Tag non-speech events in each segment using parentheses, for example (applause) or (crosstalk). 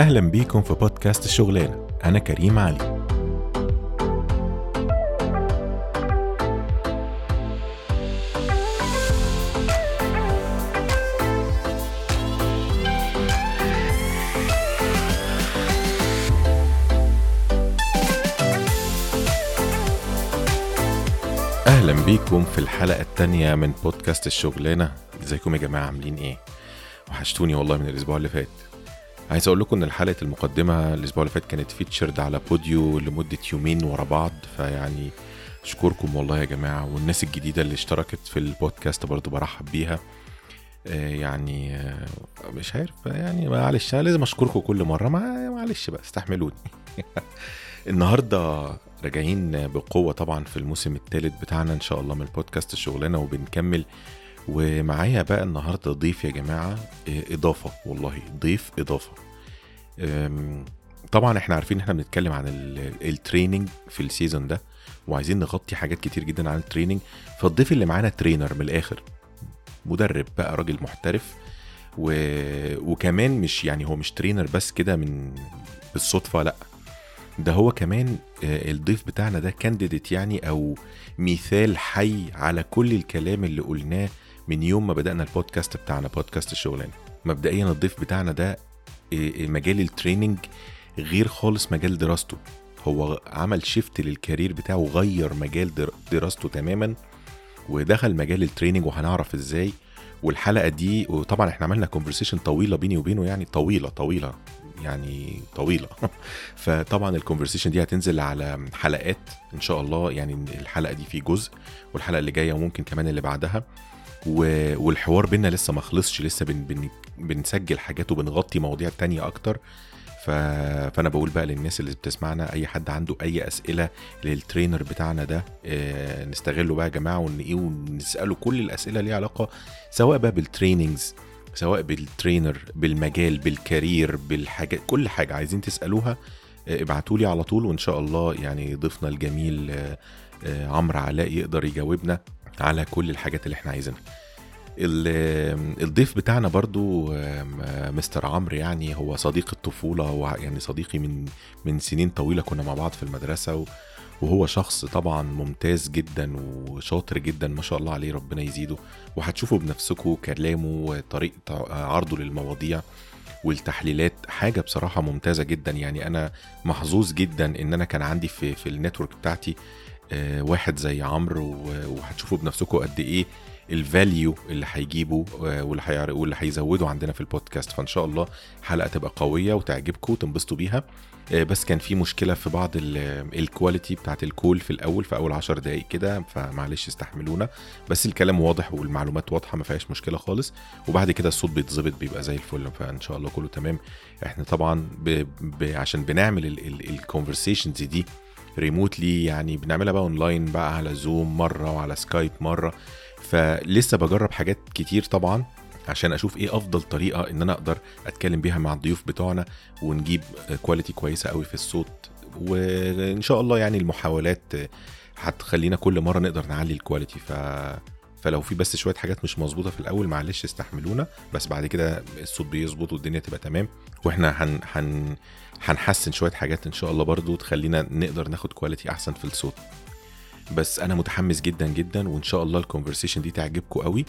أهلا بيكم في بودكاست الشغلانة أنا كريم علي. أهلا بيكم في الحلقة التانية من بودكاست الشغلانة إزيكم يا جماعة؟ عاملين إيه؟ وحشتوني والله من الأسبوع اللي فات. عايز أقول لكم إن حلقه المقدمة الأسبوع اللي فات كانت فيتشرد على بوديو لمدة يومين ورا بعض فيعني أشكركم والله يا جماعة. والناس الجديدة اللي اشتركت في البودكاست برضو برحب بيها. آه، يعني آه، مش عارف يعني معلش أنا لازم أشكركم كل مرة. معلش بقى استحملوني. (laughs) النهارده راجعين بقوة طبعا في الموسم الثالث بتاعنا إن شاء الله من البودكاست الشغلانة وبنكمل. ومعايا بقى النهارده ضيف يا جماعة آه، إضافة والله ضيف إضافة. طبعا إحنا عارفين إن إحنا بنتكلم عن ال- ال training في ال season ده وعايزين نغطي حاجات كتير جدا عن ال training فالضيف اللي معانا trainer من الآخر مدرب بقى راجل محترف و... وكمان مش يعني هو مش trainer بس كده من بالصدفة لأ. ده هو كمان آه، الضيف بتاعنا ده candidate يعني أو مثال حي على كل الكلام اللي قلناه من يوم ما بدأنا البودكاست بتاعنا بودكاست الشغلانة. مبدئيا الضيف بتاعنا ده مجال ال training غير خالص مجال دراسته. هو عمل shift لل career بتاعه غير مجال در- دراسته تماما ودخل مجال ال training وهنعرف إزاي. والحلقة دي وطبعا إحنا عملنا conversation طويلة بيني وبينه يعني طويلة طويلة يعني طويلة. (laughs) فطبعا ال conversation دي هتنزل على حلقات إن شاء الله. يعني الحلقة دي في جزء والحلقة اللي جاية وممكن كمان اللي بعدها. و... والحوار بينا لسه ما خلصش لسه بن... بن... بنسجل حاجات وبنغطي مواضيع تانية أكتر. ف... فأنا بقول بقى للناس اللي بتسمعنا أي حد عنده أي أسئلة لل trainer بتاعنا ده آه نستغله بقى يا جماعة ون... ونسأله كل الأسئلة ليها علاقة سواء بقى بال trainings سواء بالترينر بالمجال بالكارير بالحاجات كل حاجة عايزين تسألوها ابعتوا لي على طول وإن شاء الله يعني ضيفنا الجميل آه، آه، عمرو علاء يقدر يجاوبنا. على كل الحاجات اللي إحنا عايزينها. ال- الضيف بتاعنا برضو مستر عمرو يعني هو صديق الطفولة هو يعني صديقي من من سنين طويلة كنا مع بعض في المدرسة و- وهو شخص طبعا ممتاز جدا وشاطر جدا ما شاء الله عليه ربنا يزيده. وهتشوفوا بنفسكم كلامه وطريقة عرضه للمواضيع والتحليلات. حاجة بصراحة ممتازة جدا. يعني أنا محظوظ جدا إن أنا كان عندي في في ال network بتاعتي واحد زي عمرو وهتشوفوا بنفسكم قد إيه ال value اللي هيجيبه آه، واللي واللي هيزوده عندنا في البودكاست. فإن شاء الله حلقة تبقى قوية وتعجبكم وتنبسطوا بيها. آه، بس كان في مشكلة في بعض ال- ال quality بتاعت ال call في الأول في أول عشر دقائق كده فمعلش استحملونا. بس الكلام واضح والمعلومات واضحة ما فيهاش مشكلة خالص. وبعد كده الصوت بيتظبط بيبقى زي الفل. فإن شاء الله كله تمام. إحنا طبعا ب... ب... عشان بنعمل ال conversations دي remotely يعني بنعملها بقى اونلاين بقى على زوم مرة وعلى سكايب مرة. فلسه بجرب حاجات كتير طبعا عشان أشوف إيه أفضل طريقة إن أنا أقدر أتكلم بيها مع الضيوف بتوعنا ونجيب quality كويسة قوي في الصوت. وإن شاء الله يعني المحاولات هتخلينا كل مرة نقدر نعلي ال quality ف فلو في بس شوية حاجات مش مظبوطة في الأول معلش استحملونا بس بعد كده الصوت بيظبط والدنيا تبقى تمام وإحنا هن هن هنحسن شوية حاجات إن شاء الله برضو تخلينا نقدر ناخد quality أحسن في الصوت. بس أنا متحمس جدا جدا وإن شاء الله ال conversation دي تعجبكم قوي.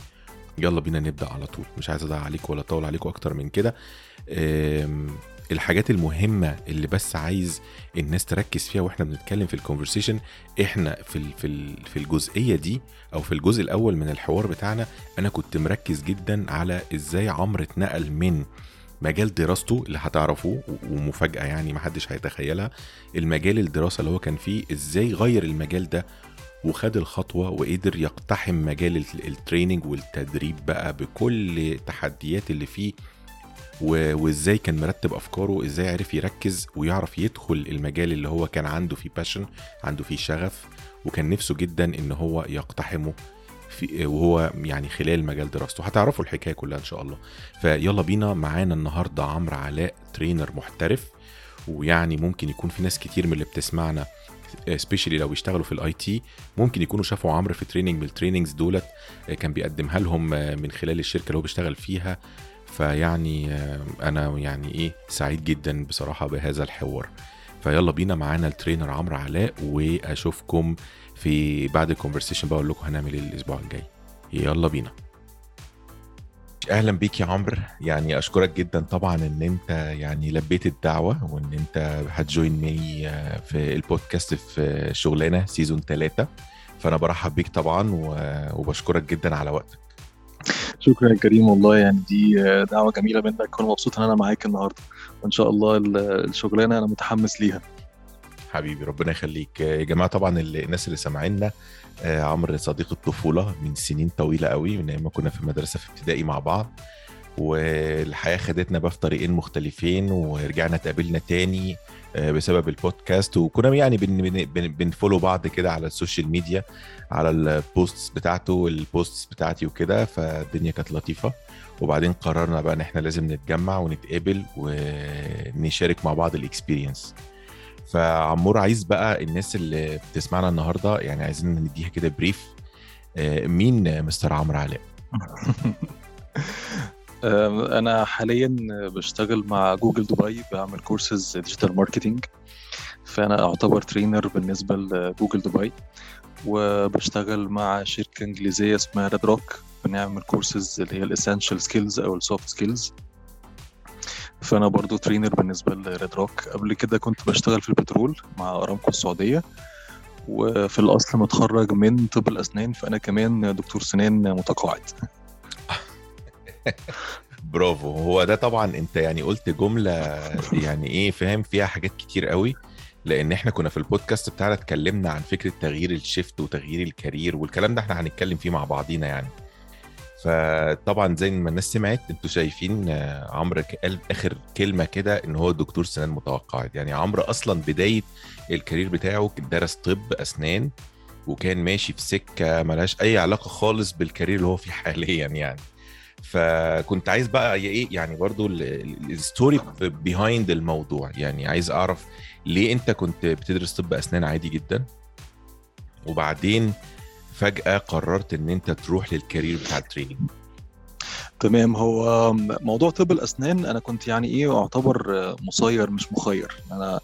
يلا بينا نبدأ على طول مش عايز أضيع عليكم ولا أطول عليكم أكتر من كده. الحاجات المهمة اللي بس عايز الناس تركز فيها وإحنا بنتكلم في ال conversation إحنا في ال- في ال- في الجزئية دي أو في الجزء الأول من الحوار بتاعنا أنا كنت مركز جدا على إزاي عمرو اتنقل من مجال دراسته اللي هتعرفوه ومفاجأة يعني محدش هيتخيلها المجال الدراسة اللي هو كان فيه إزاي غير المجال ده وخد الخطوة وقدر يقتحم مجال ال- ال training والتدريب بقى بكل التحديات اللي فيه وازاي كان مرتب افكاره إزاي عرف يركز ويعرف يدخل المجال اللي هو كان عنده فيه passion عنده فيه شغف وكان نفسه جدا إن هو يقتحمه في وهو يعني خلال مجال دراسته. هتعرفوا الحكاية كلها إن شاء الله. فيلا بينا معانا النهارده عمرو علاء trainer محترف ويعني ممكن يكون في ناس كتير من اللي بتسمعنا specially لو بيشتغلوا في ال IT ممكن يكونوا شافوا عمرو في training من ال trainings دولت كان بيقدمها لهم من خلال الشركة اللي هو بيشتغل فيها. فيعني أنا يعني إيه سعيد جدا بصراحة بهذا الحوار. فيلا بينا معانا ال trainer عمرو علاء وأشوفكم في بعد ال conversation بقول لكم هنعمل إيه الأسبوع الجاي. يلا بينا. أهلا بيك يا عمرو. يعني أشكرك جدا طبعا إن أنت يعني لبيت الدعوة وإن أنت ه join me في البودكاست في شغلانة season ثلاثة فأنا برحب بيك طبعا وبشكرك جدا على وقتك. شكرا يا كريم والله يعني دي دعوة جميلة منك وأنا مبسوط إن أنا معاك النهارده. وإن شاء الله الشغلانة أنا متحمس ليها. حبيبي ربنا يخليك. يا جماعة طبعا الناس اللي سامعينا عمرو صديق الطفولة من سنين طويلة قوي من أيام ما كنا في المدرسة في ابتدائي مع بعض. والحياة خدتنا بقى في طريقين مختلفين ورجعنا اتقابلنا تاني. بسبب البودكاست. وكنا يعني بن بن بن follow بعض كده على ال social media على ال posts بتاعته وال posts بتاعتي وكده فالدنيا كانت لطيفة. وبعدين قررنا بقى إن إحنا لازم نتجمع ونتقابل ونشارك مع بعض ال experience. فعمرو عايز بقى الناس اللي بتسمعنا النهارده يعني عايزين نديها كده brief. مين مستر عمرو علاء؟ (laughs) أنا حاليا بشتغل مع جوجل دبي بعمل courses digital marketing فأنا أعتبر trainer بالنسبة لجوجل دبي. وبشتغل مع شركة إنجليزية اسمها Red Rock بنعمل كورسز اللي هي ال essential skills أو ال soft skills فأنا برضو trainer بالنسبة ل Red Rock قبل كده كنت بشتغل في البترول مع أرامكو السعودية. وفي الأصل متخرج من طب الأسنان فأنا كمان دكتور سنان متقاعد. برافو. هو ده طبعا أنت يعني قلت جملة يعني إيه فاهم؟ فيها حاجات كتير قوي لأن إحنا كنا في البودكاست بتاعنا اتكلمنا عن فكرة تغيير ال shift وتغيير ال career والكلام ده إحنا هنتكلم فيه مع بعضينا يعني. فطبعا زي ما الناس سمعت أنتوا شايفين عمرو قال آخر كلمة كده إن هو دكتور سنان متقاعد يعني عمرو أصلا بداية ال career بتاعه درس طب أسنان وكان ماشي في سكة ملهاش أي علاقة خالص بال career اللي هو فيه حاليا يعني. فكنت عايز بقى إيه يعني برضو ال story behind الموضوع. يعني عايز أعرف ليه أنت كنت بتدرس طب أسنان عادي جدا؟ وبعدين فجأة قررت إن أنت تروح لل career بتاع ال training تمام. هو موضوع طب الأسنان أنا كنت يعني إيه اعتبر مسير مش مخير. أنا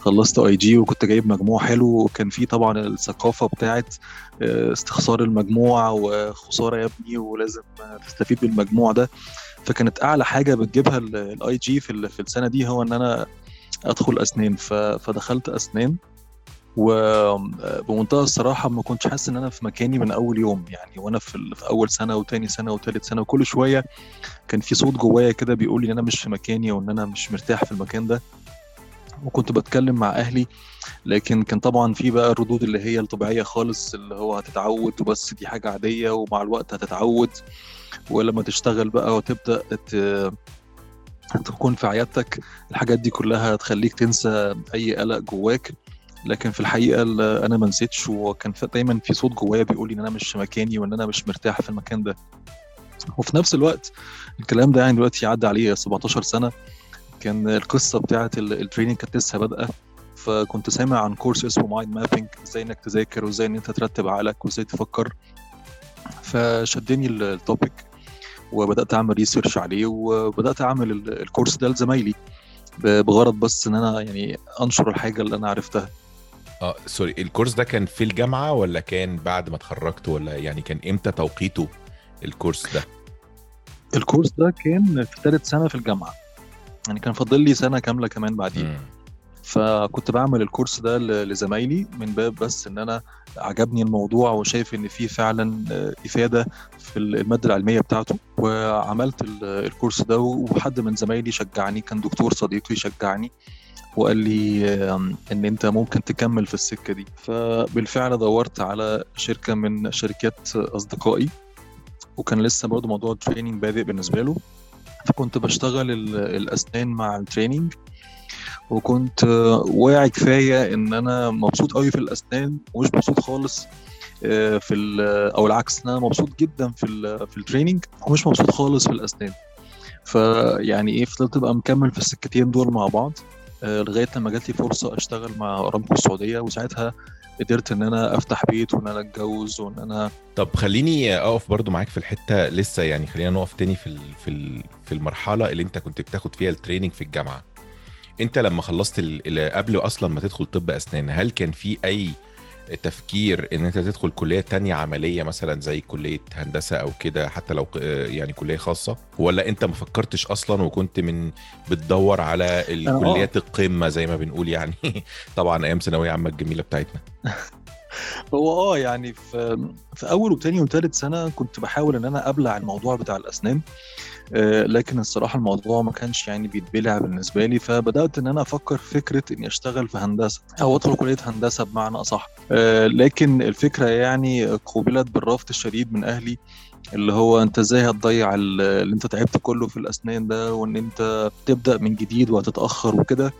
خلصت IG وكنت جايب مجموع حلو وكان في طبعا الثقافة بتاعت استخسار المجموع وخسارة يا ابني ولازم تستفيد بالمجموع ده. فكانت أعلى حاجة بتجيبها ال IG في في السنة دي هو إن أنا أدخل أسنان. فدخلت أسنان وبمنتهى الصراحة ما كنتش حاسس إن أنا في مكاني من أول يوم يعني وأنا في, في أول سنة وتاني سنة وتالت سنة وكل شوية كان في صوت جوايا كده بيقول لي إن أنا مش في مكاني وان أنا مش مرتاح في المكان ده. وكنت بتكلم مع أهلي لكن كان طبعا في بقى الردود اللي هي الطبيعية خالص اللي هو هتتعود وبس دي حاجة عادية ومع الوقت هتتعود. ولما تشتغل بقى وتبدأ تكون في عيادتك الحاجات دي كلها هتخليك تنسى أي قلق جواك. لكن في الحقيقة أنا ما نسيتش وكان دايما في صوت جوايا بيقول لي إن أنا مش مكاني وإن أنا مش مرتاح في المكان ده. وفي نفس الوقت الكلام ده يعني دلوقتي عدى عليه 17 سنة. كان القصة بتاعه ال training كانت لسه بادئة فكنت سامع عن course اسمه mind mapping إزاي إنك تذاكر وإزاي إن أنت ترتب عقلك وإزاي تفكر. فشدني ال topic وبدأت أعمل research عليه وبدأت أعمل ال course ده لزمايلي بغرض بس إن أنا يعني أنشر الحاجة اللي أنا عرفتها. آه sorry ال course ده كان في الجامعة ولا كان بعد ما اتخرجت ولا يعني كان إمتى توقيته الكورس ده؟ الكورس ده كان في ثالث سنة في الجامعة. يعني كان فاضل لي سنة كاملة كمان بعدين فكنت بعمل الكورس ده لزمايلي من باب بس إن أنا عجبني الموضوع وشايف إن فيه فعلا إفادة في المادة العلمية بتاعته. وعملت الكورس ده وحد من زمايلي شجعني كان دكتور صديقي شجعني وقال لي إن أنت ممكن تكمل في السكة دي. فبالفعل دورت على شركة من شركات أصدقائي وكان لسه برضه موضوع ال training بادئ بالنسبة له. فكنت بشتغل الأسنان مع ال training وكنت واعي كفاية إن أنا مبسوط قوي في الأسنان ومش مبسوط خالص في أو العكس إن أنا مبسوط جدا في في ال training ومش مبسوط خالص في الأسنان. فيعني إيه فضلت ابقى مكمل في السكتين دول مع بعض. آه، لغاية لما جات لي فرصة أشتغل مع ارامكو السعودية وساعتها قدرت إن أنا أفتح بيت وإن أنا أتجوز وإن أنا طب خليني أقف برضو معاك في الحتة لسه يعني خلينا نقف تاني في في في المرحلة اللي أنت كنت بتاخد فيها التريننج في الجامعة. أنت لما خلصت قبل أصلا ما تدخل طب أسنان هل كان في أي تفكير إن أنت تدخل كلية تانية عملية مثلا زي كلية هندسة أو كده حتى لو يعني كلية خاصة؟ ولا أنت ما فكرتش أصلا وكنت من بتدور على آه. الكليات القمة زي ما بنقول يعني؟ (laughs) طبعا أيام ثانوية عامة الجميلة بتاعتنا. (laughs) هو آه يعني في في أول وتاني وتالت سنة كنت بحاول إن أنا أبلع الموضوع بتاع الأسنان آه، لكن الصراحة الموضوع ما كانش يعني بيتبلع بالنسبة لي فبدأت إن أنا أفكر فكرة إني أشتغل في هندسة أو أدخل كلية هندسة بمعنى أصح آه، لكن الفكرة يعني قوبلت بالرفض الشديد من أهلي اللي هو أنت إزاي هتضيع ال- اللي أنت تعبت كله في الأسنان ده وإن أنت تبدأ من جديد وهتتأخر وكده.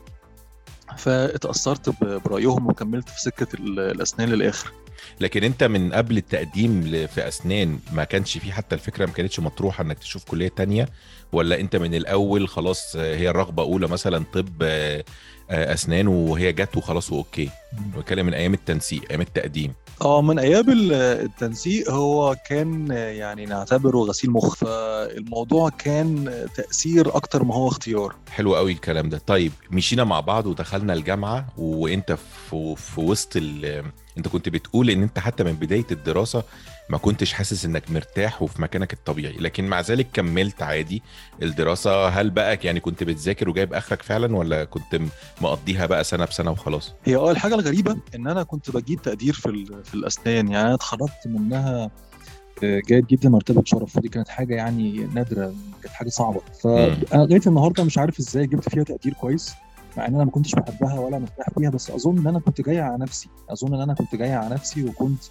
فاتأثرت برأيهم وكملت في سكة ال- الأسنان للآخر. لكن انت من قبل التقديم في أسنان ما كانش في حتى الفكرة ما كانتش مطروحة إنك تشوف كلية تانية ولا انت من الأول خلاص آه، هي الرغبة أولى مثلا طب آه، آه، أسنان وهي جت وخلاص وأوكي. بتكلم من أيام التنسيق أيام التقديم. آه من أيام ال- التنسيق هو كان يعني نعتبره غسيل مخ فالموضوع كان تأثير أكتر ما هو اختيار. حلو قوي الكلام ده. طيب مشينا مع بعض ودخلنا الجامعة وأنت في, في وسط ال... أنت كنت بتقول إن أنت حتى من بداية الدراسة ما كنتش حاسس إنك مرتاح وفي مكانك الطبيعي لكن مع ذلك كملت عادي الدراسة. هل بقى يعني كنت بتذاكر وجايب آخرك فعلا ولا كنت مقضيها بقى سنة بسنة وخلاص؟ هي آه الحاجة الغريبة إن أنا كنت بجيب تقدير في في الأسنان. يعني أنا اتخرجت منها آه، جيد جدا مرتبة شرف ودي كانت حاجة يعني نادرة كانت حاجة صعبة. فانا لغاية النهارده مش عارف إزاي جبت فيها تقدير كويس مع إن أنا ما كنتش بحبها ولا مرتاح فيها بس أظن إن أنا كنت جاي على نفسي. أظن إن أنا كنت جاي على نفسي وكنت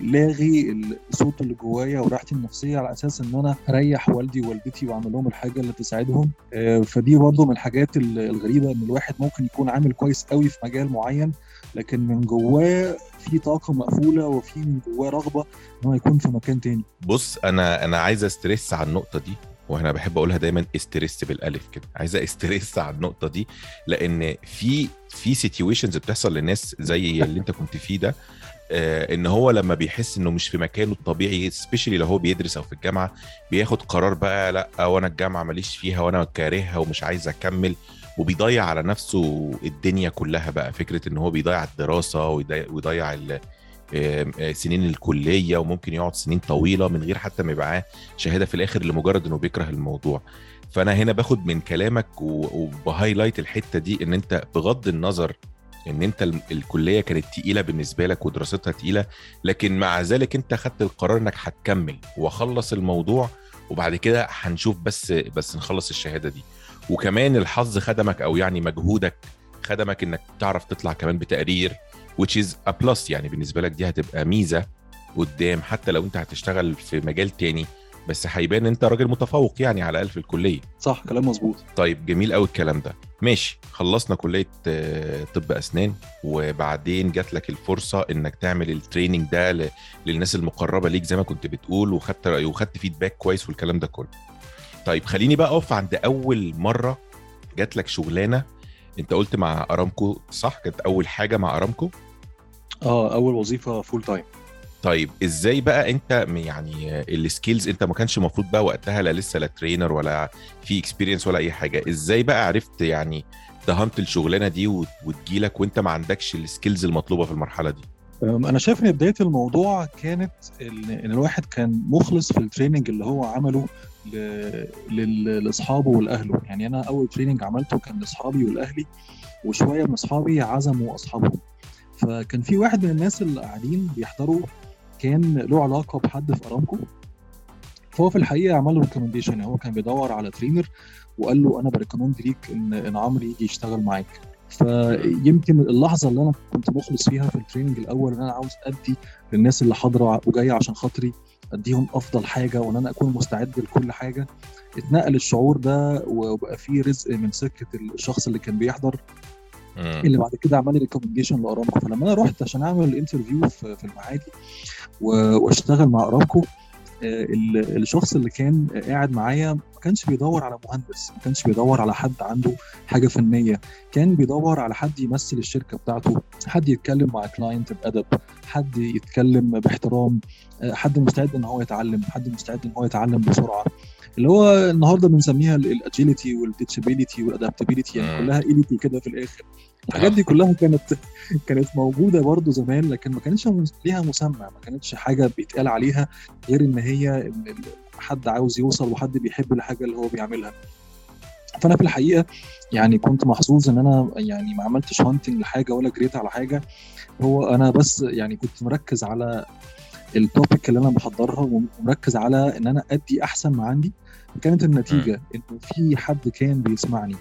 لاغي الصوت اللي جوايا وراحتي النفسية على أساس إن أنا أريح والدي ووالدتي وأعمل لهم الحاجة اللي تساعدهم. آه، فدي برضه من الحاجات ال- الغريبة إن الواحد ممكن يكون عامل كويس قوي في مجال معين لكن من جواه في طاقة مقفولة وفي من جواه رغبة إن هو يكون في مكان تاني. بص أنا أنا عايز a stress على النقطة دي. وأنا بحب اقولها دايما a stress بالألف كده. عايز a stress على النقطة دي لأن في في situations بتحصل للناس زي اللي انت كنت فيه ده آه إن هو لما بيحس إنه مش في مكانه الطبيعي specially لو هو بيدرس أو في الجامعة بياخد قرار بقى لأ وأنا الجامعة ماليش فيها وأنا كارهها ومش عايز أكمل وبيضيع على نفسه الدنيا كلها بقى. فكرة إن هو بيضيع الدراسة ويضيع, آه، سنين الكلية وممكن يقعد سنين طويلة من غير حتى ما يبقى معاه شهادة في الآخر لمجرد إنه بيكره الموضوع. فأنا هنا باخد من كلامك وبهايلايت الحتة دي إن أنت بغض النظر إن أنت ال- الكلية كانت تقيلة بالنسبة لك ودراستها تقيلة لكن مع ذلك أنت خدت القرار إنك هتكمل وأخلص الموضوع وبعد كده هنشوف بس بس نخلص الشهادة دي. وكمان الحظ خدمك أو يعني مجهودك خدمك إنك تعرف تطلع كمان بتقدير which is a plus. يعني بالنسبة لك دي هتبقى ميزة قدام حتى لو انت هتشتغل في مجال تاني بس هيبان انت راجل متفوق يعني على الأقل في الكلية. صح كلام مظبوط. طيب جميل قوي الكلام ده. ماشي خلصنا كلية آه، طب أسنان وبعدين جات لك الفرصة إنك تعمل ال training ده للناس المقربة ليك زي ما كنت بتقول وخدت وخدت feedback كويس والكلام ده كله. طيب خليني بقى أقف عند أول مرة جات لك شغلانة. أنت قلت مع أرامكو صح؟ كانت أول حاجة مع أرامكو؟ آه أول وظيفة full time طيب إزاي بقى أنت يعني ال skills أنت ما كانش المفروض بقى وقتها لا لسه لا trainer ولا في experience ولا أي حاجة إزاي بقى عرفت يعني دهمت الشغلانة دي وت- وتجيلك وأنت ما عندكش ال skills المطلوبة في المرحلة دي؟ أنا شايف إن بداية الموضوع كانت إن الواحد كان مخلص في ال training اللي هو عمله لأصحابه ولأهله. يعني أنا أول training عملته كان لأصحابي ولأهلي وشوية من أصحابي عزموا أصحابهم. فكان في واحد من الناس اللي قاعدين بيحضروا كان له علاقة بحد في أرامكو. فهو في الحقيقة عمل له recommendation يعني هو كان بيدور على trainer وقال له أنا ب recommend ليك إن إن عمرو يجي يشتغل معاك. فيمكن اللحظة اللي أنا كنت مخلص فيها في ال training الأول إن أنا عاوز أدي للناس اللي حاضرة وجاية عشان خاطري أديهم أفضل حاجة وإن أنا أكون مستعد لكل حاجة. اتنقل الشعور ده وبقى فيه رزق من سكة الشخص اللي كان بيحضر. اللي بعد كده عمل لي recommendation لأرامكو. فلما أنا رحت عشان أعمل ال interview في المعادي وأشتغل مع أرامكو آه، الشخص اللي كان قاعد معايا ما كانش بيدور على مهندس ما كانش بيدور على حد عنده حاجة فنية. كان بيدور على حد يمثل الشركة بتاعته حد يتكلم مع client بأدب حد يتكلم باحترام آه، حد مستعد إن هو يتعلم حد مستعد إن هو يتعلم بسرعة. اللي هو النهارده بنسميها ال agility وال teachability وال adaptability يعني كلها ability كده في الآخر. الحاجات دي كلها كانت كانت موجودة برضو زمان لكن ما كانتش ليها مسمى ما كانتش حاجة بيتقال عليها غير إن هي إن حد عاوز يوصل وحد بيحب الحاجة اللي هو بيعملها. فأنا في الحقيقة يعني كنت محظوظ إن أنا يعني ما عملتش hunting لحاجة ولا جريت على حاجة. هو أنا بس يعني كنت مركز على ال topic اللي أنا بحضرها ومركز على إن أنا أدي أحسن ما عندي. كانت النتيجة ان في حد كان بيسمعني.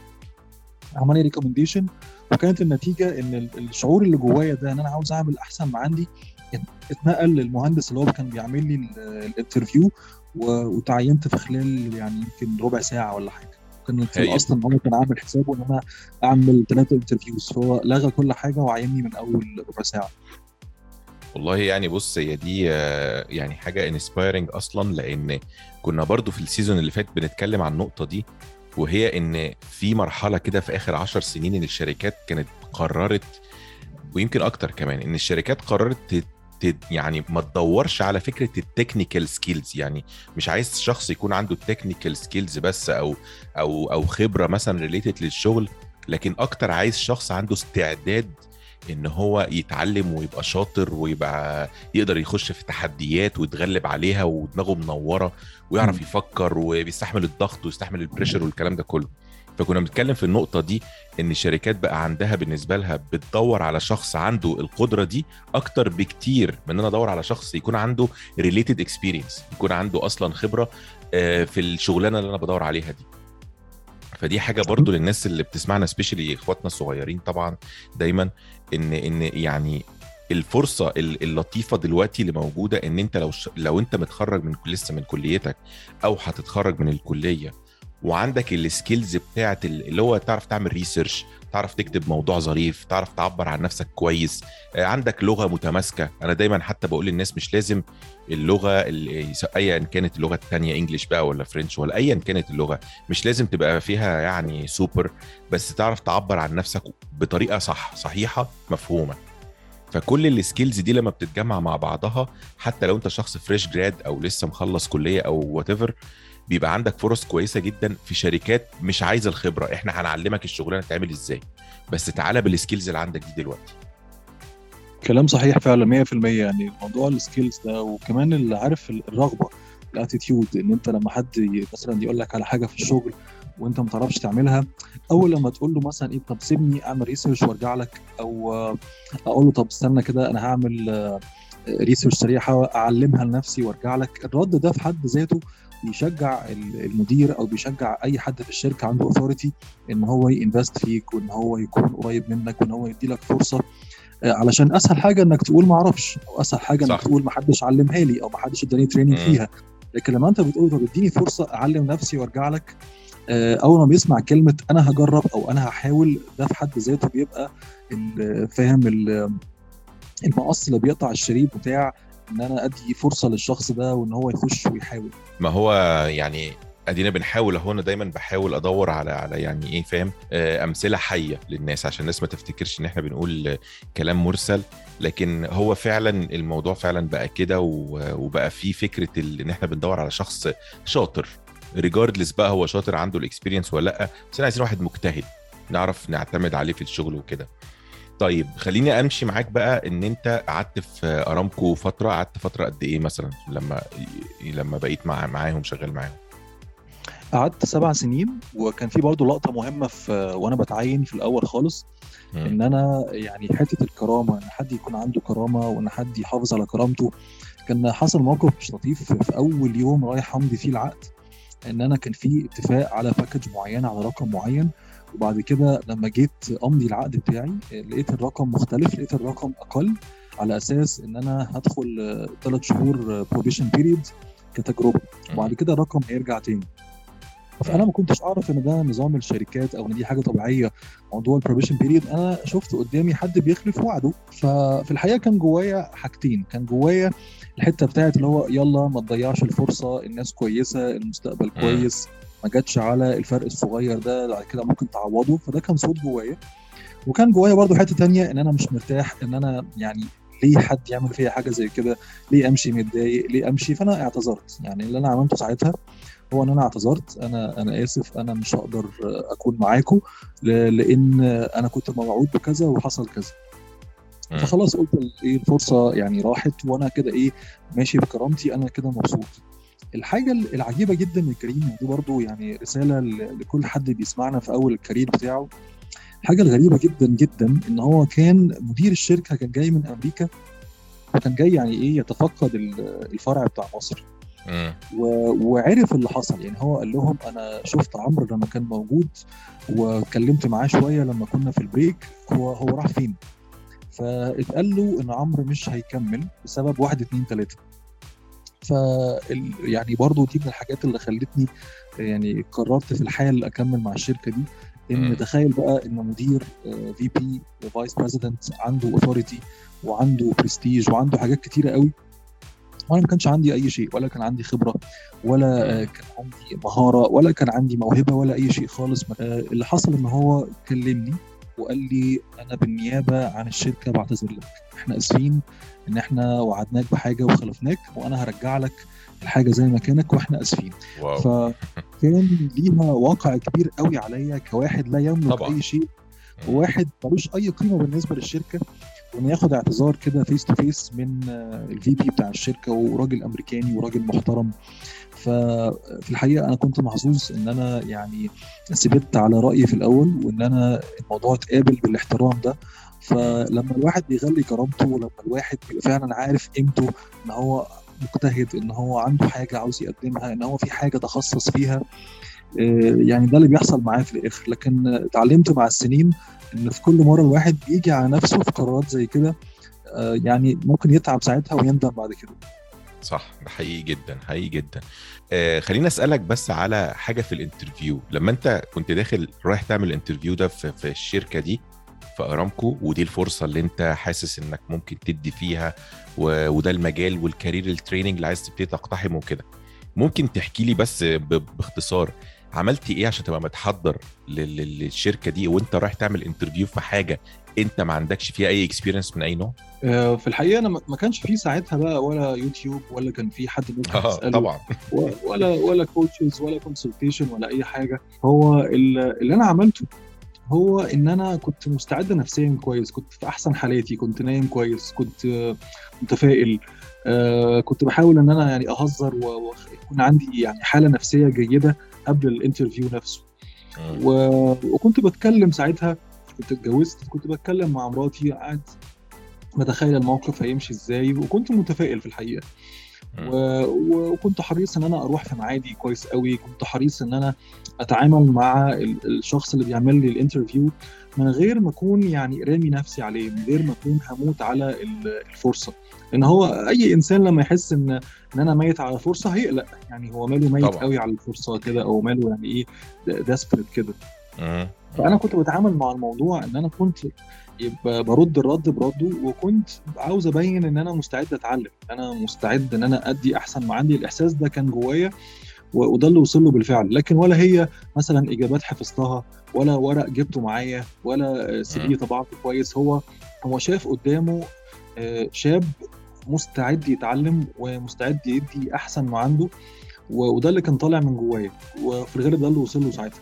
عمل لي recommendation وكانت النتيجة إن الشعور اللي جوايا ده إن أنا عاوز أعمل أحسن ما عندي اتنقل للمهندس اللي هو كان بيعمل لي ال interview وتعينت في خلال يعني يمكن ربع ساعة ولا حاجة. كانت أصلا هو كان عامل حسابه إن أنا أعمل ثلاثة interviews فهو لغى كل حاجة وعينني من أول ربع ساعة. والله يعني بص هي دي آه، يعني حاجة inspiring أصلا لأن كنا برضو في ال season اللي فات بنتكلم عن النقطة دي وهي إن في مرحلة كده في آخر عشر سنين إن الشركات كانت قررت ويمكن أكتر كمان إن الشركات قررت يعني ما تدورش على فكرة ال technical skills يعني مش عايز شخص يكون عنده ال technical skills بس أو أو أو خبرة مثلا related للشغل لكن أكتر عايز شخص عنده استعداد إن هو يتعلم ويبقى شاطر ويبقى يقدر يخش في تحديات ويتغلب عليها ودماغه منورة ويعرف يفكر وبيستحمل الضغط ويستحمل ال pressure والكلام ده كله. فكنا بنتكلم في النقطة دي إن الشركات بقى عندها بالنسبة لها بتدور على شخص عنده القدرة دي أكتر بكتير من إن أنا أدور على شخص يكون عنده related experience يكون عنده أصلا خبرة آه، في الشغلانة اللي أنا بدور عليها دي. فدي حاجة برضو للناس اللي بتسمعنا specially إخواتنا الصغيرين طبعا دايما إن إن يعني الفرصة اللطيفة دلوقتي اللي موجودة إن أنت لو لو أنت متخرج من لسه من كليتك أو هتتخرج من الكلية وعندك ال skills بتاعت اللي هو تعرف تعمل research تعرف تكتب موضوع ظريف تعرف تعبر عن نفسك كويس. آه، عندك لغة متماسكة. أنا دايما حتى بقول للناس مش لازم اللغة ايا كانت اللغة الثانية English بقى ولا French ولا ايا كانت اللغة مش لازم تبقى فيها يعني سوبر بس تعرف تعبر عن نفسك بطريقة صح صحيحة مفهومة. فكل ال skills دي لما بتتجمع مع بعضها حتى لو أنت شخص fresh grad أو لسه مخلص كلية أو what بيبقى عندك فرص كويسة جدا في شركات مش عايزة الخبرة. إحنا هنعلمك الشغلانة تعمل إزاي. بس تعالى بال skills اللي عندك دي دلوقتي. كلام صحيح فعلا 100% يعني موضوع ال skills ده وكمان اللي عارف الرغبة ال attitude إن أنت لما حد مثلا يقول لك على حاجة في الشغل وأنت ما تعرفش تعملها أول لما تقول له مثلا إيه طب سيبني أعمل research وأرجع لك أو أقول له طب استنى كده أنا هعمل research سريعة أعلمها لنفسي وأرجع لك. الرد ده في حد ذاته بيشجع المدير أو بيشجع أي حد في الشركة عنده authority إن هو ي invest فيك وإن هو يكون قريب منك وإن هو يدي لك فرصة. آه، علشان أسهل حاجة إنك تقول ما أعرفش أو أسهل حاجة صح. انك تقول ما حدش علمها لي أو ما حدش اداني تريننج فيها. لكن لما أنت بتقول طب إديني فرصة أعلم نفسي وأرجع لك آه، أول ما بيسمع كلمة أنا هجرب أو أنا هحاول ده في حد ذاته بيبقى فاهم المقص اللي بيقطع الشريط بتاع إن أنا أدي فرصة للشخص ده وإن هو يخش ويحاول. ما هو يعني أدينا بنحاول أهو أنا دايما بحاول أدور على على يعني إيه فاهم؟ آه، أمثلة حية للناس عشان الناس ما تفتكرش إن إحنا بنقول كلام مرسل لكن هو فعلا الموضوع فعلا بقى كده وبقى في فكرة إن إحنا بندور على شخص شاطر. regardless بقى هو شاطر عنده ال experience ولا لأ بس إحنا عايزين واحد مجتهد نعرف نعتمد عليه في الشغل وكده. طيب خليني أمشي معاك بقى إن أنت قعدت في أرامكو فترة قعدت فترة قد إيه مثلا لما لما بقيت مع معاهم شغال معاهم؟ قعدت سبع سنين وكان في برضه لقطة مهمة في وأنا بتعين في الأول خالص م. إن أنا يعني حتة الكرامة إن حد يكون عنده كرامة وإن حد يحافظ على كرامته. كان حصل موقف مش لطيف في أول يوم رايح امضي فيه العقد إن أنا كان في اتفاق على package معين على رقم معين. وبعد كده لما جيت أمضي العقد بتاعي لقيت الرقم مختلف لقيت الرقم أقل على أساس إن أنا هدخل ثلاث شهور probation period كتجربة. وبعد كده الرقم هيرجع تاني. فأنا ما كنتش أعرف إن ده نظام الشركات أو إن دي حاجة طبيعية موضوع البروبيشن بيريد أنا شفت قدامي حد بيخلف وعده. ففي الحقيقة كان جوايا حاجتين. كان جوايا الحتة بتاعت اللي هو يلا ما تضيعش الفرصة الناس كويسة المستقبل كويس. ما جاتش على الفرق الصغير ده بعد كده ممكن تعوضه. فده كان صوت جوايا. وكان جوايا برضو حتة تانية إن أنا مش مرتاح إن أنا يعني ليه حد يعمل فيا حاجة زي كده؟ ليه أمشي متضايق؟ ليه أمشي؟ فأنا اعتذرت. يعني اللي أنا عملته ساعتها هو إن أنا اعتذرت. أنا أنا آسف. أنا مش هقدر أكون معاكم لأن أنا كنت موعود بكذا وحصل كذا. فخلاص قلت إيه الفرصة يعني راحت وأنا كده إيه ماشي بكرامتي. أنا كده مبسوط. الحاجة العجيبة جدا من كريم ودي برضو يعني رسالة لكل حد بيسمعنا في أول الكارير بتاعه. الحاجة الغريبة جدا جدا إن هو كان مدير الشركة كان جاي من أمريكا وكان جاي يعني إيه يتفقد الفرع بتاع مصر. وعرف اللي حصل يعني هو قال لهم أنا شفت عمرو لما كان موجود واتكلمت معاه شوية لما كنا في ال break هو هو راح فين؟ فاتقال له إن عمرو مش هيكمل بسبب واحد اتنين تلاتة. ف يعني برضو دي من الحاجات اللي خلتني يعني قررت في الحال أكمل مع الشركة دي إن تخيل بقى إن مدير في VP vice president عنده authority وعنده برستيج وعنده حاجات كتيرة قوي وأنا ما كانش عندي أي شيء ولا كان عندي خبرة ولا كان عندي مهارة ولا كان عندي موهبة ولا أي شيء خالص اللي حصل إن هو كلمني وقال لي أنا بالنيابة عن الشركة بعتذر لك إحنا آسفين إن إحنا وعدناك بحاجة وخلفناك وأنا هرجع لك الحاجة زي ما كانت وإحنا آسفين واو. فكان ليها واقع كبير قوي عليا كواحد لا يملك طبعا. أي شيء وواحد ملوش أي قيمة بالنسبة للشركة وانه ياخد اعتذار كده face to face من ال VP بتاع الشركة وراجل أمريكاني وراجل محترم. ففي الحقيقة أنا كنت محظوظ إن أنا يعني ثبت على رأيي في الأول وإن أنا الموضوع اتقابل بالاحترام ده. فلما الواحد بيغلي كرامته ولما الواحد بيبقى فعلا عارف قيمته إن هو مجتهد إن هو عنده حاجة عاوز يقدمها إن هو في حاجة تخصص فيها يعني ده اللي بيحصل معاه في الآخر لكن اتعلمت مع السنين إن في كل مرة الواحد بيجي على نفسه في قرارات زي كده يعني ممكن يتعب ساعتها ويندم بعد كده صح ده حقيقي جدا حقيقي جدا آه خليني أسألك بس على حاجة في ال interview لما أنت كنت داخل رايح تعمل ال interview ده في, في الشركة دي في أرامكو ودي الفرصة اللي أنت حاسس إنك ممكن تدي فيها. وده المجال وال career ال training اللي عايز تبتدي تقتحمه وكده ممكن تحكي لي بس. باختصار عملت إيه عشان تبقى متحضر لل... للشركة دي؟ وأنت رايح تعمل interview في حاجة أنت ما عندكش فيها أي experience من أي نوع؟ في الحقيقة أنا ما كانش في ساعتها بقى ولا يوتيوب ولا كان في حد ممكن يسأله طبعا. ولا ولا coaches ولا consultation ولا أي حاجة. هو اللي أنا عملته هو إن أنا كنت مستعد نفسيا كويس كنت في أحسن حالاتي كنت نايم كويس كنت متفائل كنت بحاول إن أنا يعني أهزر ويكون عندي يعني حالة نفسية جيدة. قبل ال interview نفسه. وكنت بتكلم ساعتها كنت اتجوزت كنت بتكلم مع مراتي قاعد بتخيل الموقف هيمشي إزاي وكنت متفائل في الحقيقة. و... وكنت حريص إن أنا أروح في ميعادي كويس قوي كنت حريص إن أنا أتعامل مع الشخص اللي بيعمل لي ال interview. من غير ما أكون يعني رامي نفسي عليه من غير ما أكون هموت على الفرصة. لأن هو أي إنسان لما يحس ان إن أنا ميت على فرصة هيقلق. يعني هو ماله ميت طبعا. قوي على الفرصة كده أو ماله يعني إيه desperate كده. فأنا كنت بتعامل مع الموضوع إن أنا كنت برد الرد برده وكنت عاوز أبين إن أنا مستعد أتعلم. أنا مستعد إن أنا أدي أحسن ما عندي. الإحساس ده كان جوايا. وده اللي وصل له بالفعل. لكن ولا هي مثلا إجابات حفظتها ولا ورق جبته معايا ولا CV طبعته كويس. هو هو شاف قدامه شاب مستعد يتعلم ومستعد يدي أحسن ما عنده وده اللي كان طالع من جوايا. وفي الغالب ده اللي وصل له ساعتها.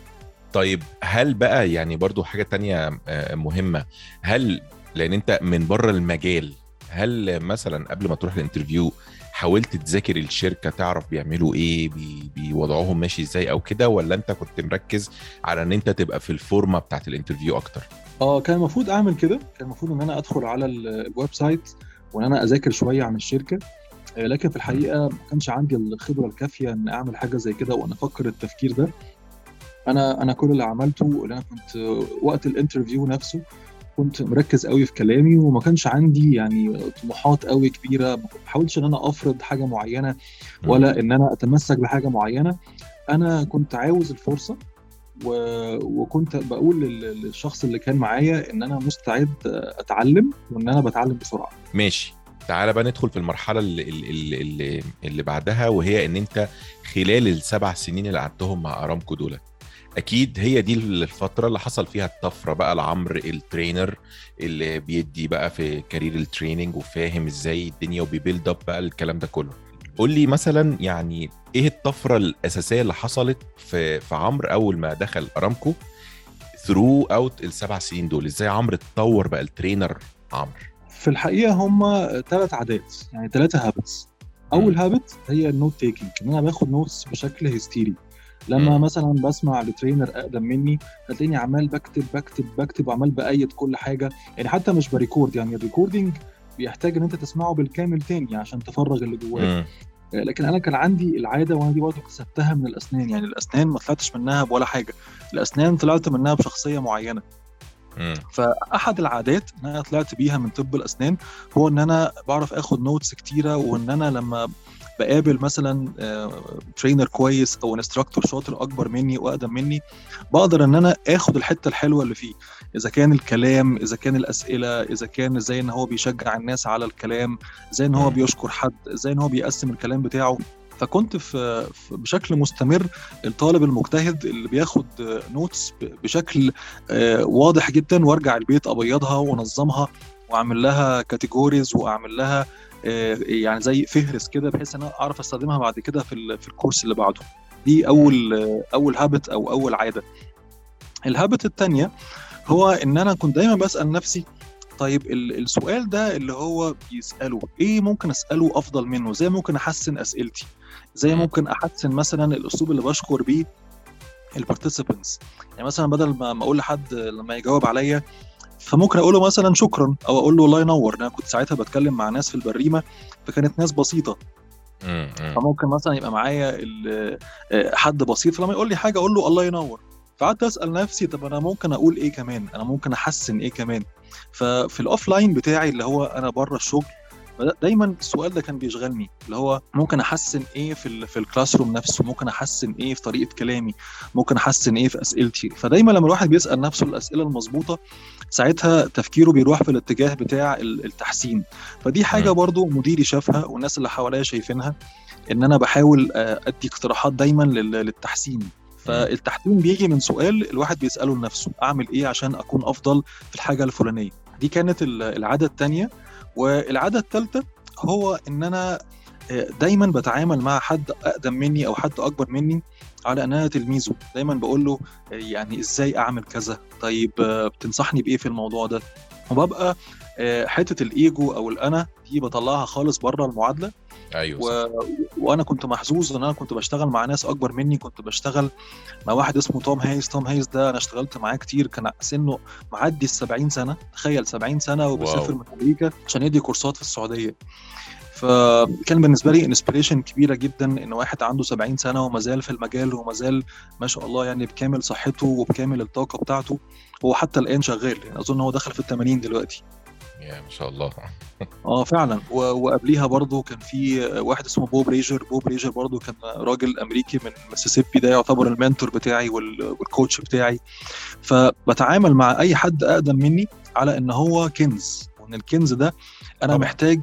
طيب هل بقى يعني برضو حاجة تانية مهمة. هل لأن أنت من بره المجال هل مثلا قبل ما تروح ال interview حاولت تذاكر الشركة تعرف بيعملوا إيه بي وضعهم ماشي إزاي أو كده ولا أنت كنت مركز على إن أنت تبقى في الفورمة بتاعت ال interview أكتر؟ آه كان المفروض أعمل كده. كان المفروض إن أنا أدخل على ال website وإن أنا أذاكر شوية عن الشركة. لكن في الحقيقة ما كانش عندي الخبرة الكافية إن أعمل حاجة زي كده وأنا أفكر التفكير ده. أنا أنا كل اللي عملته اللي أنا كنت وقت ال interview نفسه كنت مركز قوي في كلامي وما كانش عندي يعني طموحات قوي كبيرة. ما بحاولش إن أنا أفرض حاجة معينة ولا إن أنا أتمسك بحاجة معينة. أنا كنت عاوز الفرصة و... وكنت بقول للشخص اللي كان معايا إن أنا مستعد أتعلم وإن أنا بتعلم بسرعة. ماشي. تعالى بقى ندخل في المرحلة اللي, اللي, اللي, اللي بعدها وهي إن أنت خلال السبع سنين اللي قعدتهم مع أرامكو دول أكيد هي دي الفترة اللي حصل فيها الطفرة بقى لعمرو ال trainer اللي بيدي بقى في career ال training وفاهم إزاي الدنيا وبي build up بقى الكلام ده كله. قول لي مثلا يعني إيه الطفرة الأساسية اللي حصلت في في عمرو أول ما دخل أرامكو throughout السبع سنين دول؟ إزاي عمرو اتطور بقى ال trainer عمرو؟ في الحقيقة هم ثلاث عادات يعني ثلاثة habits أول habit هي ال note taking إن أنا باخد notes بشكل هستيري لما م. مثلا بسمع ل trainer أقدم مني هتلاقيني عمال بكتب بكتب بكتب وعمال بأيد كل حاجة. يعني حتى مش ب record يعني ال recording بيحتاج إن أنت تسمعه بالكامل تاني عشان تفرغ اللي جواك. لكن أنا كان عندي العادة وأنا دي برضه اكتسبتها من الأسنان. يعني الأسنان ما طلعتش منها ب ولا حاجة. الأسنان طلعت منها بشخصية معينة. فأحد العادات إن أنا طلعت بيها من طب الأسنان هو إن أنا بعرف آخد notes كتيرة وإن أنا لما بقابل مثلا trainer كويس أو instructor شاطر أكبر مني وأقدم مني بقدر إن أنا آخد الحتة الحلوة اللي فيه. إذا كان الكلام إذا كان الأسئلة إذا كان إزاي إن هو بيشجع الناس على الكلام إزاي إن هو بيشكر حد إزاي إن هو بيقسم الكلام بتاعه. فكنت في بشكل مستمر الطالب المجتهد اللي بياخد notes بشكل واضح جدا وأرجع البيت أبيضها وأنظمها وأعمل لها categories وأعمل لها يعني زي فهرس كده بحيث إن أنا أعرف أستخدمها بعد كده في في ال course اللي بعده. دي أول أول هابت أو أول عادة. الهابت الثانية هو إن أنا كنت دايما بسأل نفسي طيب السؤال ده اللي هو بيسأله إيه ممكن أسأله أفضل منه؟ إزاي ممكن أحسن أسئلتي؟ إزاي ممكن أحسن مثلا الأسلوب اللي بشكر بيه البارتيسيبنتس يعني مثلا بدل ما أقول لحد لما يجاوب عليا فممكن أقول له مثلا شكرا أو أقول له الله ينور أنا كنت ساعتها بتكلم مع ناس في البريمة فكانت ناس بسيطة. فممكن مثلا يبقى معايا حد بسيط فلما يقول لي حاجة أقول له الله ينور. فقعدت أسأل نفسي طب أنا ممكن أقول إيه كمان؟ أنا ممكن أحسن إيه كمان؟ ففي ال offline بتاعي اللي هو أنا بره الشغل دايما السؤال ده كان بيشغلني اللي هو ممكن أحسن إيه في في ال classroom نفسه؟ ممكن أحسن إيه في طريقة كلامي؟ ممكن أحسن إيه في أسئلتي؟ فدايما لما الواحد بيسأل نفسه الأسئلة المظبوطة ساعتها تفكيره بيروح في الاتجاه بتاع التحسين. فدي حاجة برضو مديري شافها والناس اللي حواليا شايفينها إن أنا بحاول أدي اقتراحات دايما للتحسين. فالتحسين بيجي من سؤال الواحد بيسأله لنفسه أعمل إيه عشان أكون أفضل في الحاجة الفلانية؟ دي كانت العادة الثانية والعادة الثالثه هو إن أنا دايما بتعامل مع حد أقدم مني أو حد أكبر مني على إن أنا تلميذه. دايما بقول له يعني إزاي أعمل كذا؟ طيب بتنصحني بإيه في الموضوع ده؟ وببقى حتة الإيجو أو الأنا دي بطلعها خالص بره المعادلة. أيوه و... وأنا كنت محظوظ إن أنا كنت بشتغل مع ناس أكبر مني. كنت بشتغل مع واحد اسمه توم هايز. توم هايز ده أنا اشتغلت معاه كتير. كان سنه معدي ال 70 سنة. تخيل 70 سنة وبيسافر من أمريكا عشان يدي كورسات في السعودية. فكان بالنسبة لي inspiration كبيرة جدا إن واحد عنده 70 سنة وما زال في المجال وما زال ما شاء الله يعني بكامل صحته وبكامل الطاقة بتاعته. هو حتى الآن شغال. يعني أظن هو دخل في ال 80 دلوقتي. يا ما شاء الله. آه فعلا. وقبليها برضه كان في واحد اسمه بوب ريجر. بوب ريجر برضه كان راجل أمريكي من ميسيسيبي. ده يعتبر ال mentor بتاعي وال coach بتاعي. فبتعامل مع أي حد أقدم مني على إن هو كنز. وإن الكنز ده أنا طبعا. محتاج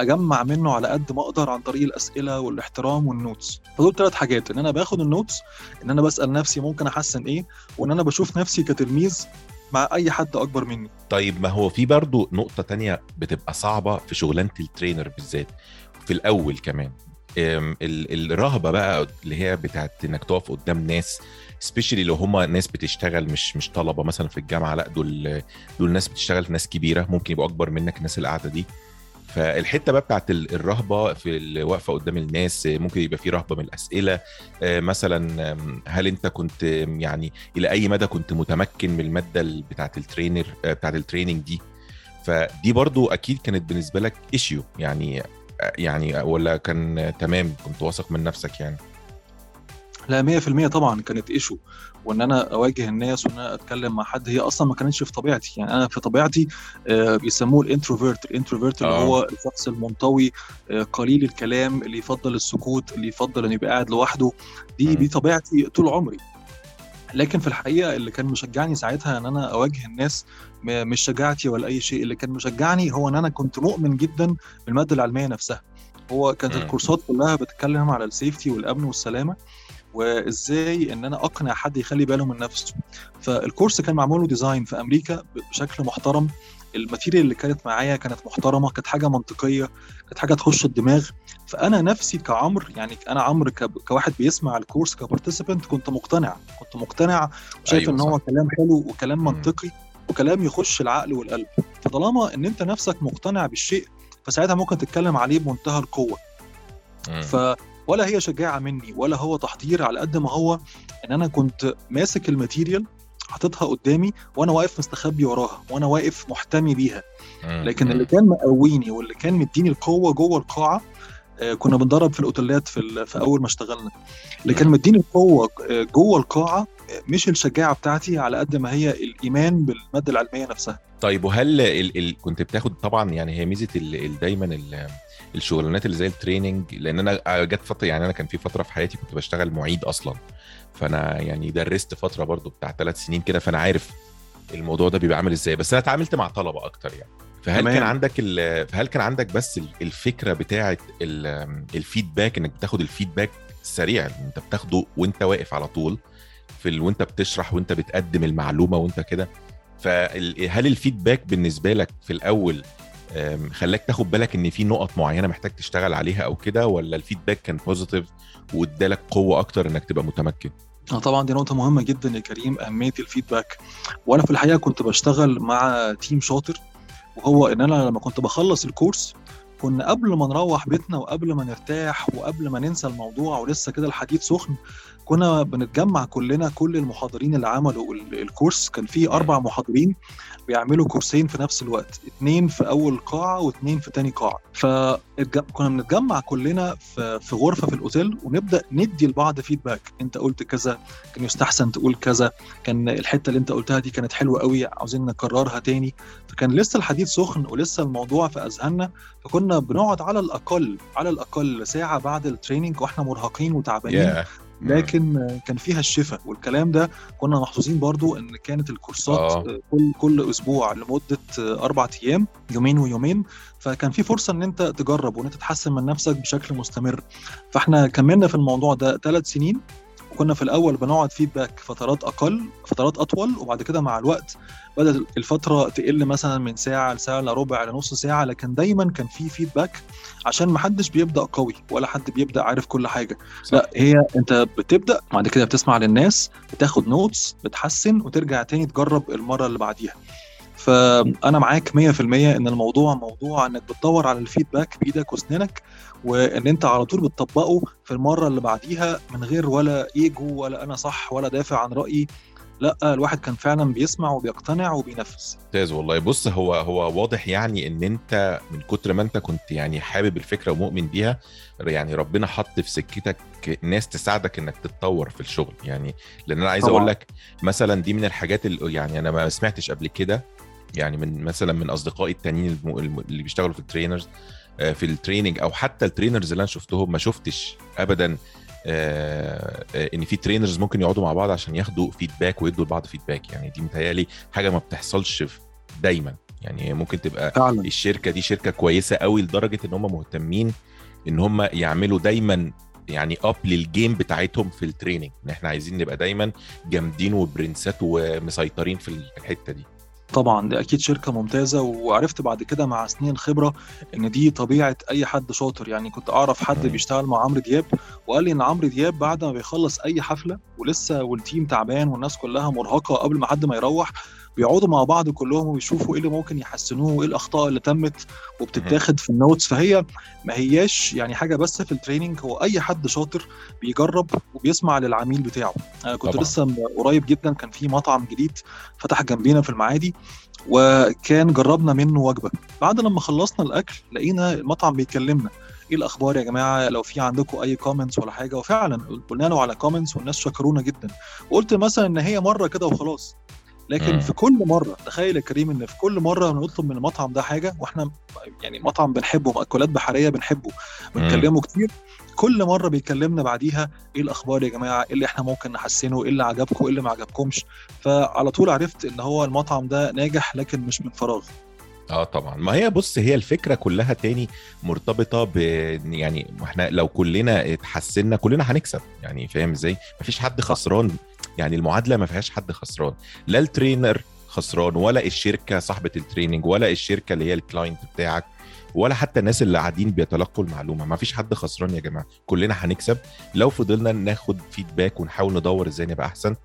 أجمع منه على قد ما أقدر عن طريق الأسئلة والاحترام وال notes فدول ثلاث حاجات. إن أنا باخد ال notes إن أنا بسأل نفسي ممكن أحسن إيه وإن أنا بشوف نفسي كتلميذ مع أي حد أكبر مني. طيب ما هو في برضو نقطة تانية بتبقى صعبة في شغلانة الترينر بالذات في الأول كمان. الرهبة بقى اللي هي بتاعت إنك تقف قدام ناس سبيشالي لو هما ناس بتشتغل مش مش طلبة مثلا في الجامعة لأ دول دول ناس بتشتغل ناس كبيرة ممكن يبقوا أكبر منك الناس اللي قاعدة دي. فالحتة بقى بتاعت الرهبة في الوقفه قدام الناس ممكن يبقى في رهبة من الأسئلة. مثلا هل أنت كنت يعني إلى أي مدى كنت متمكن من المادة بتاعت ال trainer بتاعت ال training دي؟ فدي برضو أكيد كانت بالنسبة لك issue يعني يعني ولا كان تمام؟ كنت واثق من نفسك يعني؟ لا 100% طبعا كانت issue وإن أنا أواجه الناس وإن أنا أتكلم مع حد هي أصلا ما كانتش في طبيعتي. يعني أنا في طبيعتي آه، بيسموه ال introvert. ال introvert اللي آه. هو الشخص المنطوي آه، قليل الكلام اللي يفضل السكوت اللي يفضل انه يبقى قاعد لوحده. دي. دي طبيعتي طول عمري. لكن في الحقيقة اللي كان مشجعني ساعتها إن أنا أواجه الناس مش شجاعتي ولا أي شيء. اللي كان مشجعني هو إن أنا كنت مؤمن جدا بالمادة العلمية نفسها. هو كانت. الكورسات كلها بتتكلم على ال safety والأمن والسلامة. وإزاي إن أنا أقنع حد يخلي باله من نفسه فالكورس كان معمول له design في أمريكا بشكل محترم ال material اللي كانت معايا كانت محترمة كانت حاجة منطقية كانت حاجة تخش الدماغ فأنا نفسي كعمر يعني أنا عمرو ك- كواحد بيسمع الكورس ك participant كنت مقتنع كنت مقتنع وشايف أيوة إن هو. كلام حلو وكلام. منطقي وكلام يخش العقل والقلب فطالما إن أنت نفسك مقتنع بالشيء فساعتها ممكن تتكلم عليه بمنتهى القوة. ف ولا هي شجاعة مني ولا هو تحضير على قد ما هو إن أنا كنت ماسك ال material حاططها قدامي وأنا واقف مستخبي وراها وأنا واقف محتمي بيها. لكن. اللي كان مقويني واللي كان مديني القوة جوه القاعة آه، كنا بندرب في الأوتيلات في, في أول ما اشتغلنا اللي كان. مديني القوة آه، جوه القاعة مش الشجاعة بتاعتي على قد ما هي الإيمان بالمادة العلمية نفسها طيب وهل ال... ال... كنت بتاخد طبعا يعني هي ميزة ال... ال... دايما ال... الشغلانات اللي زي التريننج لأن أنا جت فترة يعني أنا كان في فترة في حياتي كنت بشتغل معيد أصلا فأنا يعني درست فترة برضو بتاع ثلاث سنين كده فأنا عارف الموضوع ده بيبقى عامل إزاي بس أنا اتعاملت مع طلبة أكتر يعني فهل تمام. كان عندك. فهل كان عندك بس ال- الفكرة بتاعه ال... ال feedback إنك بتاخد ال feedback سريع أنت بتاخده وأنت واقف على طول في ال... وانت بتشرح وانت بتقدم المعلومة وانت كده. فهل ال feedback بالنسبة لك في الأول خلاك تاخد بالك إن في نقط معينة محتاج تشتغل عليها أو كده ولا ال feedback كان positive وادالك قوة أكتر إنك تبقى متمكن؟ آه طبعا دي نقطة مهمة جدا يا كريم أهمية ال feedback. وأنا في الحقيقة كنت بشتغل مع team شاطر وهو إن أنا لما كنت بخلص الكورس كنا قبل ما نروح بيتنا وقبل ما نرتاح وقبل ما ننسى الموضوع ولسه كده الحديد سخن كنا بنتجمع كلنا كل المحاضرين اللي عملوا ال- الكورس كان في أربع محاضرين بيعملوا كورسين في نفس الوقت اتنين في أول قاعة واتنين في تاني قاعة. فكنا بنتجمع كلنا في في غرفة في الأوتيل ونبدأ ندي لبعض feedback أنت قلت كذا كان يستحسن تقول كذا كان الحتة اللي أنت قلتها دي كانت حلوة قوي عاوزين نكررها تاني. فكان لسه الحديد سخن ولسه الموضوع في أذهاننا فكنا بنقعد على الأقل على الأقل ساعة بعد التريننج وإحنا مرهقين وتعبانين. Yeah. لكن كان فيها الشفاء والكلام ده كنا محظوظين برضو إن كانت الكورسات آه. كل كل أسبوع لمدة أربع أيام يومين ويومين. فكان في فرصة إن أنت تجرب وإن أنت تحسن من نفسك بشكل مستمر. فإحنا كملنا في الموضوع ده ثلاث سنين. وكنا في الأول بنقعد feedback فترات أقل فترات أطول وبعد كده مع الوقت بدأت الفترة تقل مثلا من ساعة لساعة الا ربع لنص ساعة لكن دايما كان في feedback عشان ما حدش بيبدأ قوي ولا حد بيبدأ عارف كل حاجة صح. لا هي أنت بتبدأ بعد كده بتسمع للناس بتاخد notes بتحسن وترجع تاني تجرب المرة اللي بعديها فأنا معاك 100% إن الموضوع موضوع إنك بتدور على ال feedback بإيدك واسنانك وإن أنت على طول بتطبقه في المرة اللي بعديها من غير ولا إيجو ولا أنا صح ولا دافع عن رأيي. لأ الواحد كان فعلا بيسمع وبيقتنع وبينفذ. ممتاز والله. بص هو هو واضح يعني إن أنت من كتر ما أنت كنت يعني حابب الفكرة ومؤمن بيها يعني ربنا حط في سكتك ناس تساعدك إنك تتطور في الشغل. يعني لأن أنا عايز. أقول لك مثلا دي من الحاجات اللي يعني أنا ما سمعتش قبل كده يعني من مثلا من أصدقائي التانيين اللي بيشتغلوا في ال trainers آه، في ال training أو حتى ال trainers اللي أنا شفتهم ما شفتش ابدا آه، آه، إن في trainers ممكن يقعدوا مع بعض عشان ياخدوا feedback ويدوا لبعض feedback يعني دي متهيألي حاجة ما بتحصلش دايما. يعني ممكن تبقى فعلا. الشركة دي شركة كويسة قوي لدرجة إن هم مهتمين إن هم يعملوا دايما يعني up لل game بتاعتهم في ال training إن إحنا عايزين نبقى دايما جامدين وبرنسات ومسيطرين في الحتة دي. طبعا دي أكيد شركة ممتازة وعرفت بعد كده مع سنين خبرة إن دي طبيعة أي حد شاطر يعني كنت أعرف حد. بيشتغل مع عمرو دياب وقال لي إن عمرو دياب بعد ما بيخلص أي حفلة ولسه وال team تعبان والناس كلها مرهقة قبل ما حد ما يروح بيقعدوا مع بعض كلهم ويشوفوا إيه اللي ممكن يحسنوه وإيه الأخطاء اللي تمت وبتتاخد في ال notes فهي ما هياش يعني حاجة بس في ال training هو أي حد شاطر بيجرب وبيسمع للعميل بتاعه. أنا كنت طبعاً. لسه قريب جدا كان في مطعم جديد فتح جنبينا في المعادي وكان جربنا منه وجبة. بعد لما خلصنا الأكل لقينا المطعم بيكلمنا. إيه الأخبار يا جماعة؟ لو في عندكم أي comments ولا حاجة؟ وفعلا قلنا له على comments والناس شكرونا جدا. وقلت مثلا إن هي مرة كده وخلاص. لكن. في كل مرة تخيل يا كريم إن في كل مرة بنطلب من المطعم ده حاجة وإحنا يعني مطعم بنحبه مأكولات بحرية بنحبه بنكلمه كتير كل مرة بيكلمنا بعديها إيه الأخبار يا جماعة؟ إيه اللي إحنا ممكن نحسنه؟ إيه اللي عجبكم؟ إيه اللي ما عجبكمش؟ فعلى طول عرفت إن هو المطعم ده ناجح لكن مش من فراغ. آه طبعا. ما هي بص هي الفكرة كلها تاني مرتبطة ب يعني إحنا لو كلنا اتحسنا كلنا هنكسب. يعني فاهم إزاي؟ مفيش حد خسران يعني المعادلة ما فيهاش حد خسران. لا ال trainer خسران ولا الشركة صاحبة ال training ولا الشركة اللي هي ال client بتاعك ولا حتى الناس اللي قاعدين بيتلقوا المعلومة. ما فيش حد خسران يا جماعة. كلنا هنكسب. لو فضلنا ناخد feedback ونحاول ندور إزاي نبقى أحسن.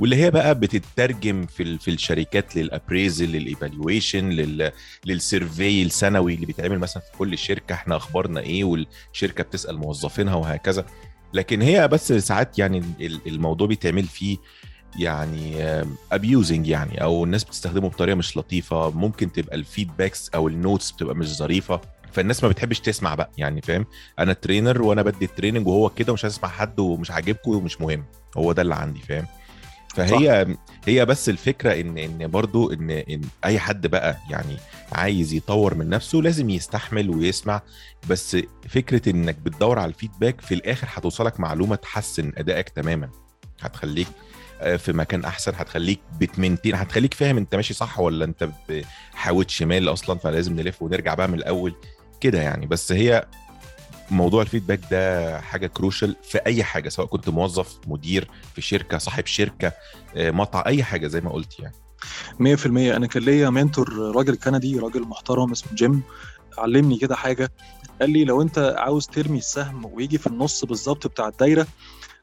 واللي هي بقى بتترجم في في الشركات لل appraisal لل evaluation لل لل survey السنوي اللي بيتعمل مثلا في كل شركة إحنا أخبارنا إيه والشركة بتسأل موظفينها وهكذا. لكن هي بس ساعات يعني ال- الموضوع بيتعمل فيه يعني abusing يعني أو الناس بتستخدمه بطريقة مش لطيفة. ممكن تبقى ال feedbacks أو ال notes بتبقى مش ظريفة. فالناس ما بتحبش تسمع بقى يعني فاهم؟ أنا trainer وأنا بدي ال training وهو كده ومش هسمع حد ومش عاجبكم ومش مهم. هو ده اللي عندي فاهم؟ فهي صح. هي بس الفكرة إن إن برضو إن إن أي حد بقى يعني عايز يطور من نفسه لازم يستحمل ويسمع بس فكرة إنك بتدور على ال feedback في الآخر هتوصلك معلومة تحسن أدائك تماما هتخليك في مكان أحسن هتخليك بت maintain هتخليك فاهم أنت ماشي صح ولا أنت حاود شمال أصلا فلازم نلف ونرجع بقى من الأول كده يعني بس هي موضوع ال feedback ده حاجة crucial في أي حاجة سواء كنت موظف مدير في شركة صاحب شركة مطعم أي حاجة زي ما قلت يعني. 100% أنا كان ليا mentor راجل كندي راجل محترم اسمه جيم علمني كده حاجة. قال لي لو أنت عاوز ترمي السهم ويجي في النص بالظبط بتاع الدايرة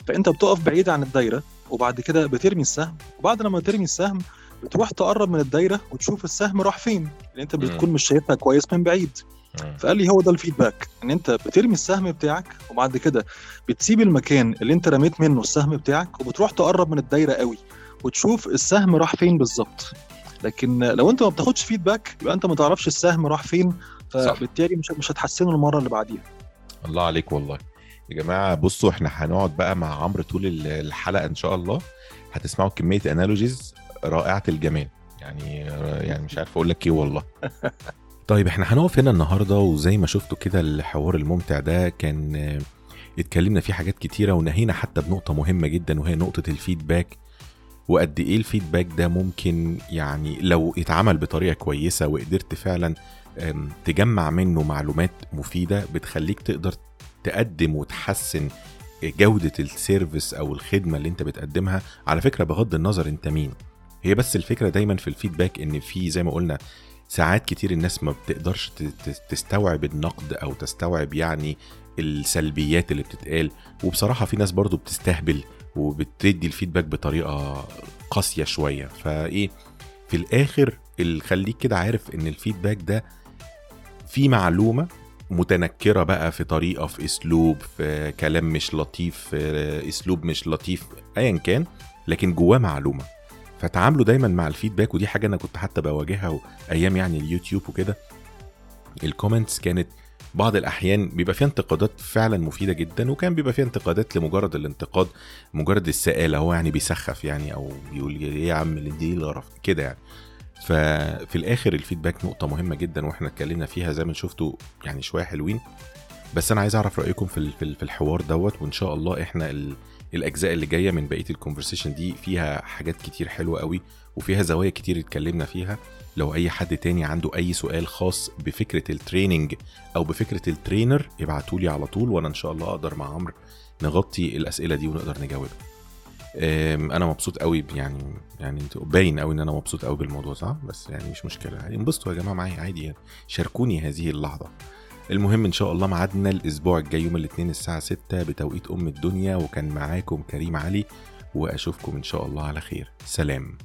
فأنت بتقف بعيد عن الدايرة وبعد كده بترمي السهم. وبعد لما ترمي السهم بتروح تقرب من الدايرة وتشوف السهم راح فين. لأن أنت بتكون مش شايفها كويس من بعيد. فقال لي هو ده الفيدباك إن أنت بترمي السهم بتاعك وبعد كده بتسيب المكان اللي أنت رميت منه السهم بتاعك وبتروح تقرب من الدايرة قوي وتشوف السهم راح فين بالظبط. لكن لو أنت ما بتاخدش فيدباك يبقى أنت ما تعرفش السهم راح فين فبالتالي مش مش هتحسنه المرة اللي بعديها. الله عليك والله. يا جماعة بصوا إحنا هنقعد بقى مع عمرو طول الحلقة إن شاء الله. هتسمعوا كمية انالوجيز رائعة الجمال. يعني يعني مش عارف أقول لك إيه والله. (laughs) طيب إحنا هنقف هنا النهارده وزي ما شفتوا كده الحوار الممتع ده كان اتكلمنا فيه حاجات كتيرة ونهينا حتى بنقطة مهمة جدا وهي نقطة الفيدباك. وقد إيه الفيدباك ده ممكن يعني لو اتعمل بطريقة كويسة وقدرت فعلا تجمع منه معلومات مفيدة بتخليك تقدر تقدم وتحسن جودة ال service أو الخدمة اللي أنت بتقدمها. على فكرة بغض النظر أنت مين. هي بس الفكرة دايما في ال feedback إن في زي ما قلنا ساعات كتير الناس ما بتقدرش تستوعب النقد أو تستوعب يعني السلبيات اللي بتتقال. وبصراحة في ناس برضو بتستهبل وبتدي ال feedback بطريقة قاسية شوية. فإيه في الآخر اللي خليك كده عارف إن ال feedback ده في معلومة متنكرة بقى في طريقة في أسلوب في كلام مش لطيف في أسلوب مش لطيف أيا كان لكن جواه معلومة. فتعاملوا دايما مع ال feedback ودي حاجة أنا كنت حتى بواجهها أيام يعني اليوتيوب وكده. ال comments كانت بعض الأحيان بيبقى فيها انتقادات فعلا مفيدة جدا وكان بيبقى فيها انتقادات لمجرد الانتقاد مجرد السآلة هو يعني بيسخف يعني أو بيقول إيه يا عم دي القرف كده يعني. ففي الآخر ال feedback نقطة مهمة جدا وإحنا اتكلمنا فيها زي ما شفتوا يعني شوية حلوين. بس أنا عايز أعرف رأيكم في في الحوار دوت وإن شاء الله إحنا الأجزاء اللي جاية من بقية ال conversation دي فيها حاجات كتير حلوة قوي وفيها زوايا كتير اتكلمنا فيها. لو أي حد تاني عنده أي سؤال خاص بفكرة ال training أو بفكرة ال trainer ابعتوا لي على طول وأنا إن شاء الله أقدر مع عمرو نغطي الأسئلة دي ونقدر نجاوبها. أنا مبسوط قوي يعني يعني باين قوي إن أنا مبسوط قوي بالموضوع صح؟ بس يعني مش مشكلة. انبسطوا يا جماعة معايا عادي يعني. شاركوني هذه اللحظة. المهم إن شاء الله ميعادنا الأسبوع الجاي يوم الاثنين الساعة 6 بتوقيت أم الدنيا وكان معاكم كريم علي وأشوفكم إن شاء الله على خير. سلام.